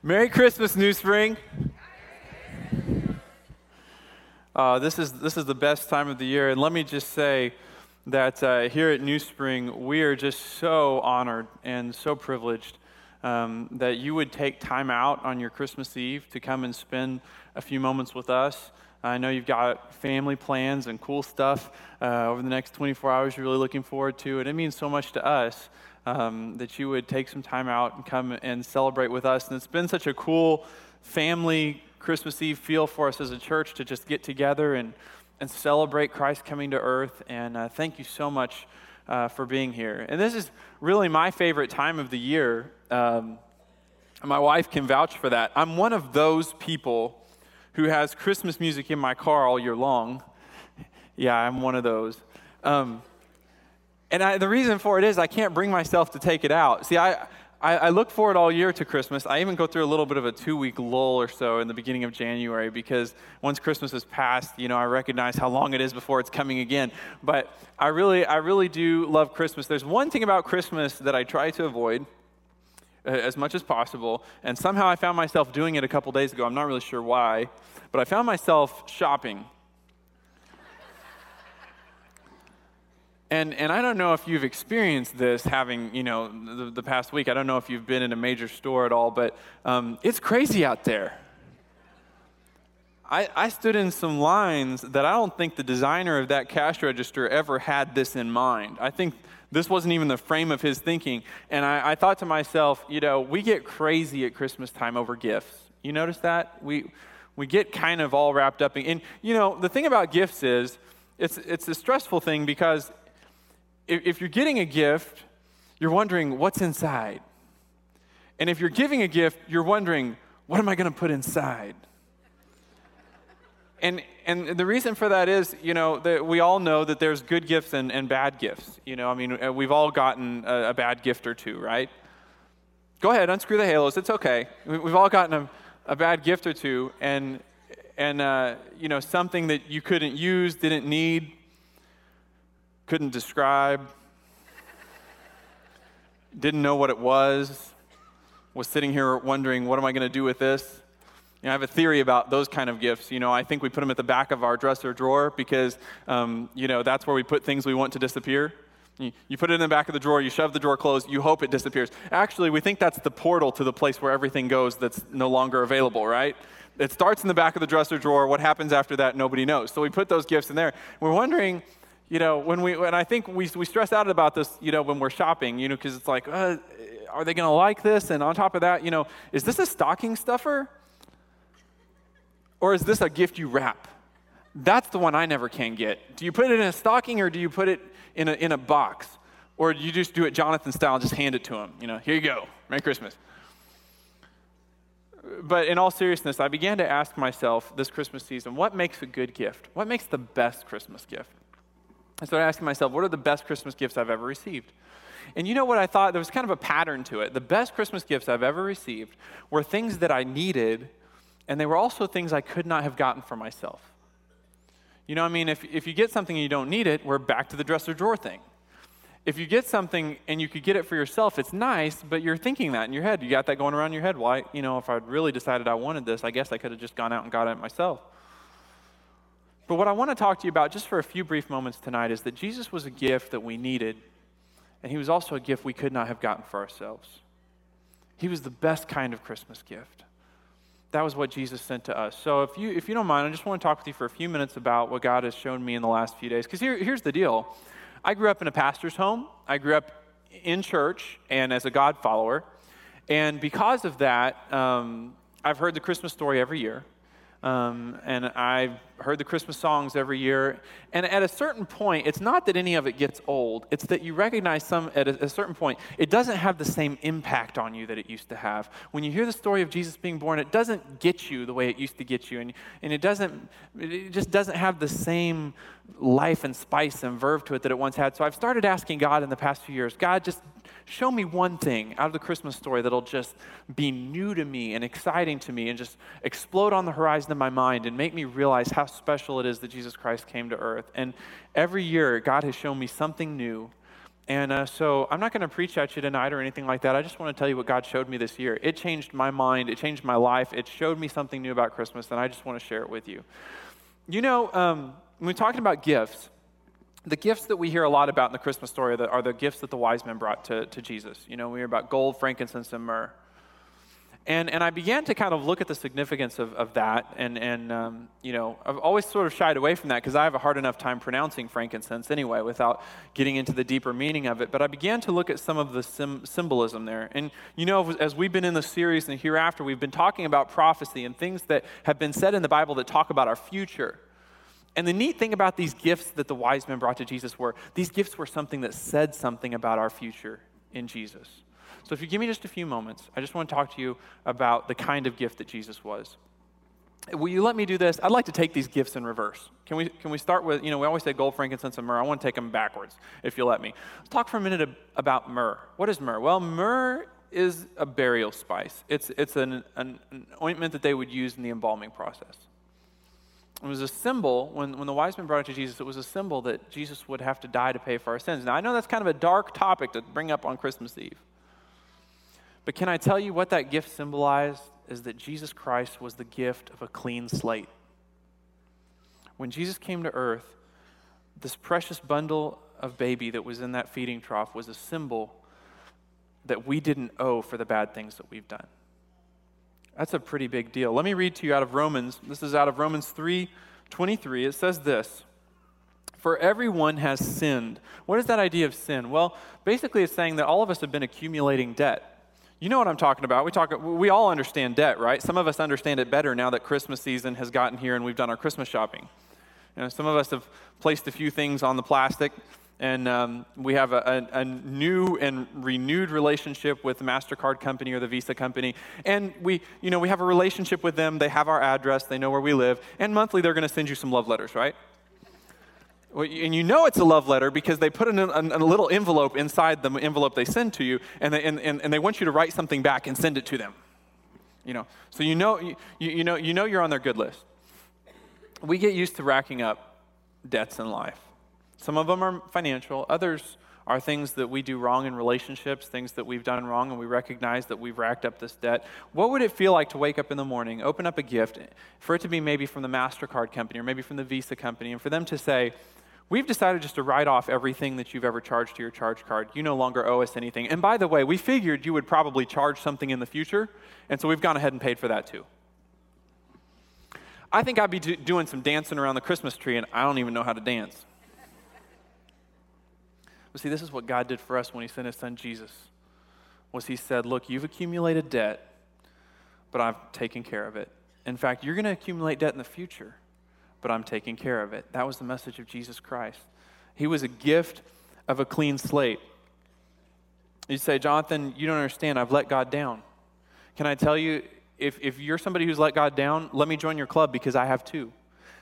Merry Christmas, New Spring. Uh, this, is, this is the best time of the year. And let me just say that uh, here at New Spring, we are just so honored and so privileged um, that you would take time out on your Christmas Eve to come and spend a few moments with us. I know you've got family plans and cool stuff uh, over the next 24 hours you're really looking forward to, and it means so much to us um, that you would take some time out and come and celebrate with us. And it's been such a cool family Christmas Eve feel for us as a church to just get together and, and celebrate Christ coming to earth. And uh, thank you so much uh, for being here. And this is really my favorite time of the year. Um, my wife can vouch for that. I'm one of those people who has Christmas music in my car all year long. Yeah, I'm one of those. Um, and I, the reason for it is I can't bring myself to take it out. See, I, I, I, look forward all year to Christmas. I even go through a little bit of a two week lull or so in the beginning of January because once Christmas is past, you know, I recognize how long it is before it's coming again. But I really, I really do love Christmas. There's one thing about Christmas that I try to avoid uh, as much as possible. And somehow I found myself doing it a couple days ago. I'm not really sure why, but I found myself shopping And, and I don't know if you've experienced this having, you know, the, the past week. I don't know if you've been in a major store at all, but um, it's crazy out there. I, I stood in some lines that I don't think the designer of that cash register ever had this in mind. I think this wasn't even the frame of his thinking. And I, I thought to myself, you know, we get crazy at Christmas time over gifts. You notice that? We, we get kind of all wrapped up in, and, you know, the thing about gifts is, it's, it's a stressful thing because if you're getting a gift, you're wondering what's inside. And if you're giving a gift, you're wondering, what am I going to put inside? And, and the reason for that is, you know, we all know that there's good gifts and, and bad gifts. You know, I mean, uh, we've all gotten a, a bad gift or two, right? Go ahead, unscrew the halos. It's okay. We've all gotten a, a bad gift or two, and, and uh, you know, something that you couldn't use, didn't need, couldn't describe, didn't know what it was, was sitting here wondering, what am I going to do with this? You know, I have a theory about those kind of gifts. You know, I think we put them at the back of our dresser drawer because, um, you know, that's where we put things we want to disappear. You, you put it in the back of the drawer, you shove the drawer closed, you hope it disappears. Actually, we think that's the portal to the place where everything goes that's no longer available, right? It starts in the back of the dresser drawer. What happens after that, nobody knows. So we put those gifts in there. We're wondering, you know, when we, and I think we, we stress out about this, you know, when we're shopping, you know, because it's like, uh, are they going to like this? And on top of that, you know, is this a stocking stuffer? Or is this a gift you wrap? That's the one I never can get. Do you put it in a stocking or do you put it in a, in a box? Or do you just do it Jonathan style just hand it to him? You know, here you go. Merry Christmas. But in all seriousness, I began to ask myself this Christmas season what makes a good gift? What makes the best Christmas gift? I started asking myself, what are the best Christmas gifts I've ever received? And you know what I thought? There was kind of a pattern to it. The best Christmas gifts I've ever received were things that I needed, and they were also things I could not have gotten for myself. You know, what I mean, if, if you get something and you don't need it, we're back to the dresser drawer thing. If you get something and you could get it for yourself, it's nice, but you're thinking that in your head. You got that going around your head. Why, you know, if I'd really decided I wanted this, I guess I could have just gone out and got it myself. But what I want to talk to you about just for a few brief moments tonight is that Jesus was a gift that we needed, and he was also a gift we could not have gotten for ourselves. He was the best kind of Christmas gift. That was what Jesus sent to us. So if you, if you don't mind, I just want to talk with you for a few minutes about what God has shown me in the last few days. Because here, here's the deal I grew up in a pastor's home, I grew up in church and as a God follower. And because of that, um, I've heard the Christmas story every year. Um, and I've heard the Christmas songs every year. And at a certain point, it's not that any of it gets old, it's that you recognize some, at a, a, certain point, it doesn't have the same impact on you that it used to have. When you hear the story of Jesus being born, it doesn't get you the way it used to get you. And, and it, doesn't, it just doesn't have the same life and spice and verve to it that it once had. So I've started asking God in the past few years God, just show me one thing out of the Christmas story that'll just be new to me and exciting to me and just explode on the horizon of my mind and make me realize how special it is that Jesus Christ came to earth. And every year, God has shown me something new. And uh, so I'm not going to preach at you tonight or anything like that. I just want to tell you what God showed me this year. It changed my mind, it changed my life, it showed me something new about Christmas, and I just want to share it with you. You know, um, when we're talking about gifts, the gifts that we hear a lot about in the Christmas story are the, are the gifts that the wise men brought to, to Jesus. You know, we hear about gold, frankincense, and myrrh. And, and I began to kind of look at the significance of, of that. And, and um, you know, I've always sort of shied away from that because I have a hard enough time pronouncing frankincense anyway without getting into the deeper meaning of it. But I began to look at some of the sim- symbolism there. And, you know, as we've been in the series and hereafter, we've been talking about prophecy and things that have been said in the Bible that talk about our future. And the neat thing about these gifts that the wise men brought to Jesus were these gifts were something that said something about our future in Jesus. So if you give me just a few moments, I just want to talk to you about the kind of gift that Jesus was. Will you let me do this? I'd like to take these gifts in reverse. Can we, can we start with, you know, we always say gold, frankincense, and myrrh. I want to take them backwards, if you'll let me. Let's talk for a minute about myrrh. What is myrrh? Well, myrrh is a burial spice, it's, it's an, an, an ointment that they would use in the embalming process. It was a symbol, when, when the wise men brought it to Jesus, it was a symbol that Jesus would have to die to pay for our sins. Now, I know that's kind of a dark topic to bring up on Christmas Eve. But can I tell you what that gift symbolized? Is that Jesus Christ was the gift of a clean slate. When Jesus came to earth, this precious bundle of baby that was in that feeding trough was a symbol that we didn't owe for the bad things that we've done. That's a pretty big deal. Let me read to you out of Romans. This is out of Romans 3 23. It says this For everyone has sinned. What is that idea of sin? Well, basically, it's saying that all of us have been accumulating debt. You know what I'm talking about. We talk we all understand debt, right? Some of us understand it better now that Christmas season has gotten here and we've done our Christmas shopping. You know, some of us have placed a few things on the plastic and um, we have a, a, a, new and renewed relationship with the MasterCard company or the Visa company. And we, you know, we have a relationship with them. They have our address. They know where we live. And monthly, they're going to send you some love letters, right? And you know it's a love letter because they put in a, a, little envelope inside the envelope they send to you, and they, and, and, they want you to write something back and send it to them. You know, so you know, you, you, know, you know you're on their good list. We get used to racking up debts in life. Some of them are financial, others are things that we do wrong in relationships, things that we've done wrong, and we recognize that we've racked up this debt. What would it feel like to wake up in the morning, open up a gift, for it to be maybe from the MasterCard company or maybe from the Visa company, and for them to say, We've decided just to write off everything that you've ever charged to your charge card. You no longer owe us anything. And by the way, we figured you would probably charge something in the future, and so we've gone ahead and paid for that too. I think I'd be do- doing some dancing around the Christmas tree, and I don't even know how to dance. But see, this is what God did for us when He sent His Son Jesus. Was He said, "Look, you've accumulated debt, but I've taken care of it. In fact, you're going to accumulate debt in the future." but I'm taking care of it. That was the message of Jesus Christ. He was a gift of a clean slate. You say, Jonathan, you don't understand. I've let God down. Can I tell you, if, if you're somebody who's let God down, let me join your club because I have too.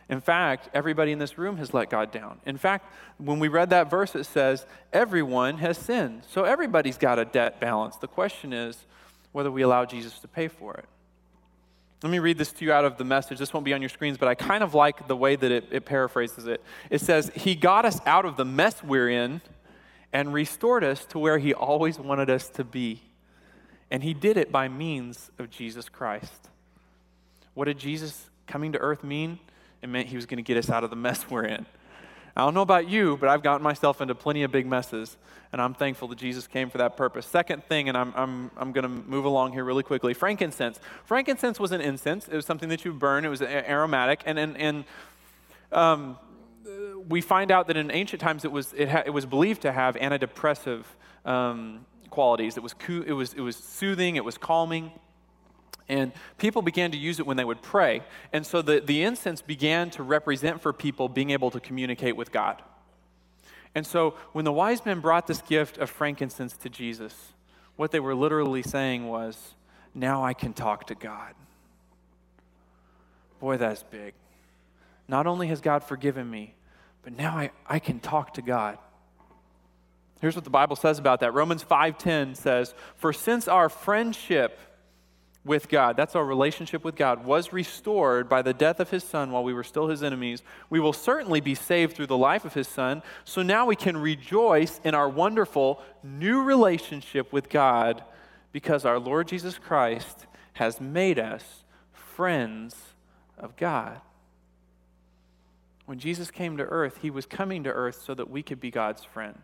In fact, everybody in this room has let God down. In fact, when we read that verse, it says, everyone has sinned. So everybody's got a debt balance. The question is whether we allow Jesus to pay for it. Let me read this to you out of the message. This won't be on your screens, but I kind of like the way that it, it paraphrases it. It says, He got us out of the mess we're in and restored us to where He always wanted us to be. And He did it by means of Jesus Christ. What did Jesus coming to earth mean? It meant He was going to get us out of the mess we're in. I don't know about you, but I've gotten myself into plenty of big messes, and I'm thankful that Jesus came for that purpose. Second thing, and I'm, I'm, I'm going to move along here really quickly frankincense. Frankincense was an incense, it was something that you burn, it was aromatic, and, and, and um, we find out that in ancient times it was, it, ha- it was believed to have antidepressive um, qualities. It was, co- it, was, it was soothing, it was calming. And people began to use it when they would pray. And so the, the incense began to represent for people being able to communicate with God. And so when the wise men brought this gift of frankincense to Jesus, what they were literally saying was, Now I can talk to God. Boy, that's big. Not only has God forgiven me, but now I, I can talk to God. Here's what the Bible says about that. Romans 5:10 says, "For since our friendship with God, that's our relationship with God, was restored by the death of his son while we were still his enemies, we will certainly be saved through the life of his son. So now we can rejoice in our wonderful new relationship with God because our Lord Jesus Christ has made us friends of God. When Jesus came to earth, he was coming to earth so that we could be God's friend.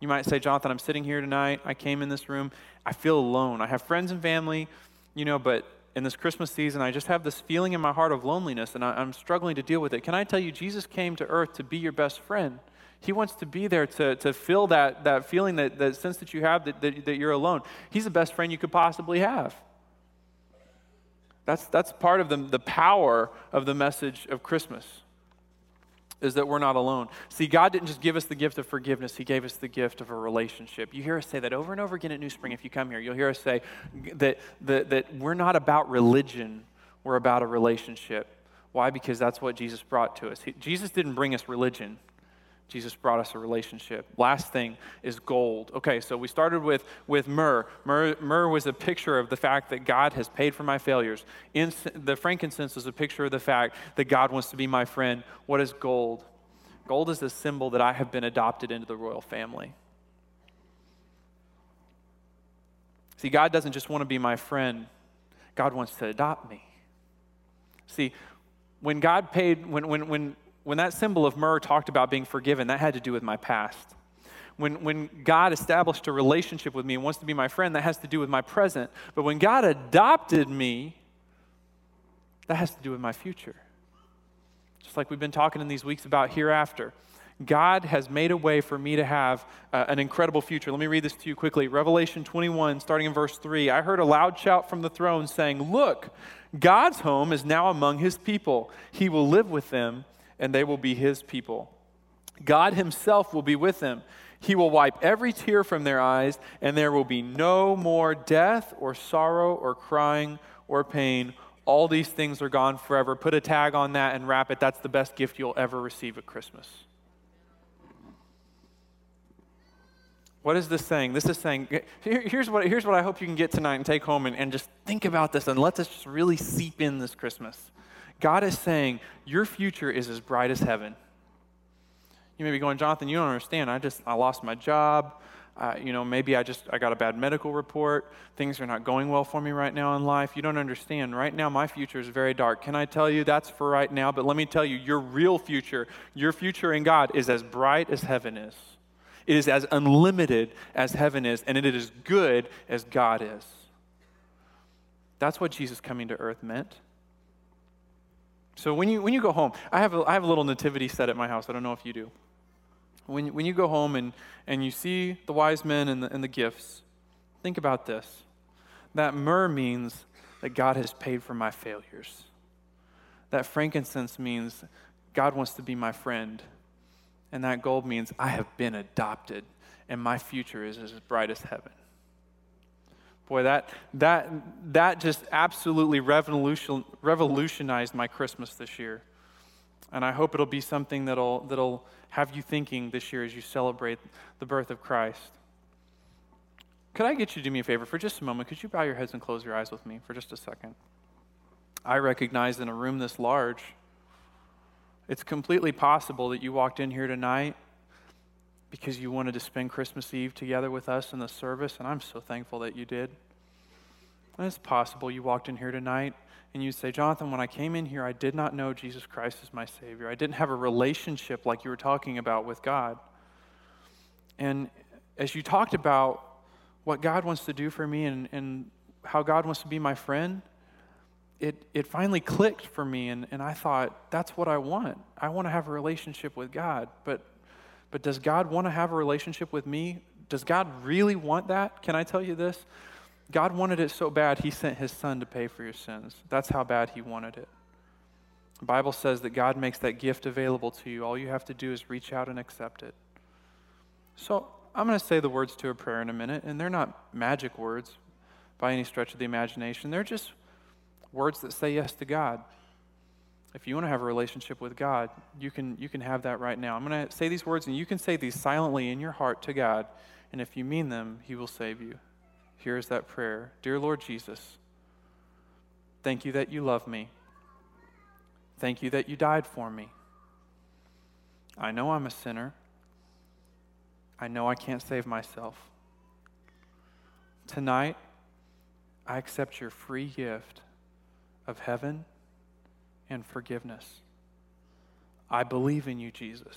You might say, Jonathan, I'm sitting here tonight. I came in this room. I feel alone. I have friends and family, you know, but in this Christmas season, I just have this feeling in my heart of loneliness and I, am struggling to deal with it. Can I tell you, Jesus came to earth to be your best friend? He wants to be there to, to feel that, that feeling, that, that sense that you have that, that, that you're alone. He's the best friend you could possibly have. That's, that's part of the, the power of the message of Christmas is that we're not alone. See, God didn't just give us the gift of forgiveness, He gave us the gift of a relationship. You hear us say that over and over again at New Spring if you come here. You'll hear us say that, that, that we're not about religion, we're about a relationship. Why? Because that's what Jesus brought to us. He, Jesus didn't bring us religion, Jesus brought us a relationship. Last thing is gold. Okay, so we started with, with myrrh. myrrh. Myrrh was a picture of the fact that God has paid for my failures. In, the frankincense is a picture of the fact that God wants to be my friend. What is gold? Gold is a symbol that I have been adopted into the royal family. See, God doesn't just want to be my friend, God wants to adopt me. See, when God paid, when, when, when when that symbol of myrrh talked about being forgiven, that had to do with my past. When, when God established a relationship with me and wants to be my friend, that has to do with my present. But when God adopted me, that has to do with my future. Just like we've been talking in these weeks about hereafter. God has made a way for me to have uh, an incredible future. Let me read this to you quickly. Revelation 21, starting in verse 3. I heard a loud shout from the throne saying, Look, God's home is now among his people. He will live with them and they will be his people. God himself will be with them. He will wipe every tear from their eyes, and there will be no more death or sorrow or crying or pain. All these things are gone forever. Put a tag on that and wrap it. That's the best gift you'll ever receive at Christmas. What is this saying? This is saying, here's what, here's what I hope you can get tonight and take home and, and just think about this and let this just really seep in this Christmas. God is saying, Your future is as bright as heaven. You may be going, Jonathan, you don't understand. I just, I lost my job. Uh, you know, maybe I just, I got a bad medical report. Things are not going well for me right now in life. You don't understand. Right now, my future is very dark. Can I tell you that's for right now? But let me tell you, your real future, your future in God is as bright as heaven is. It is as unlimited as heaven is, and it is good as God is. That's what Jesus coming to earth meant. So when you, when you go home, I have, a, I have a little nativity set at my house. I don't know if you do. When, when you go home and, and you see the wise men and the, and the gifts, think about this. That myrrh means that God has paid for my failures. That frankincense means God wants to be my friend. And that gold means I have been adopted and my future is as bright as heaven. Boy, that, that, that just absolutely revolution, revolutionized my Christmas this year. And I hope it'll be something that'll, that'll have you thinking this year as you celebrate the birth of Christ. Could I get you to do me a favor for just a moment? Could you bow your heads and close your eyes with me for just a second? I recognize in a room this large, it's completely possible that you walked in here tonight because you wanted to spend Christmas Eve together with us in the service, and I'm so thankful that you did. And it's possible you walked in here tonight and you say, Jonathan, when I came in here, I did not know Jesus Christ as my Savior. I didn't have a relationship like you were talking about with God. And as you talked about what God wants to do for me and, and how God wants to be my friend, it, it finally clicked for me. And, and I thought, that's what I want. I want to have a relationship with God. But but does God want to have a relationship with me? Does God really want that? Can I tell you this? God wanted it so bad, He sent His Son to pay for your sins. That's how bad He wanted it. The Bible says that God makes that gift available to you. All you have to do is reach out and accept it. So I'm going to say the words to a prayer in a minute, and they're not magic words by any stretch of the imagination. They're just words that say yes to God. If you want to have a relationship with God, you can, you can have that right now. I'm going to say these words, and you can say these silently in your heart to God. And if you mean them, He will save you. Here is that prayer Dear Lord Jesus, Thank you that you love me. Thank you that you died for me. I know I'm a sinner. I know I can't save myself. Tonight, I accept your free gift of heaven and forgiveness. I believe in you, Jesus.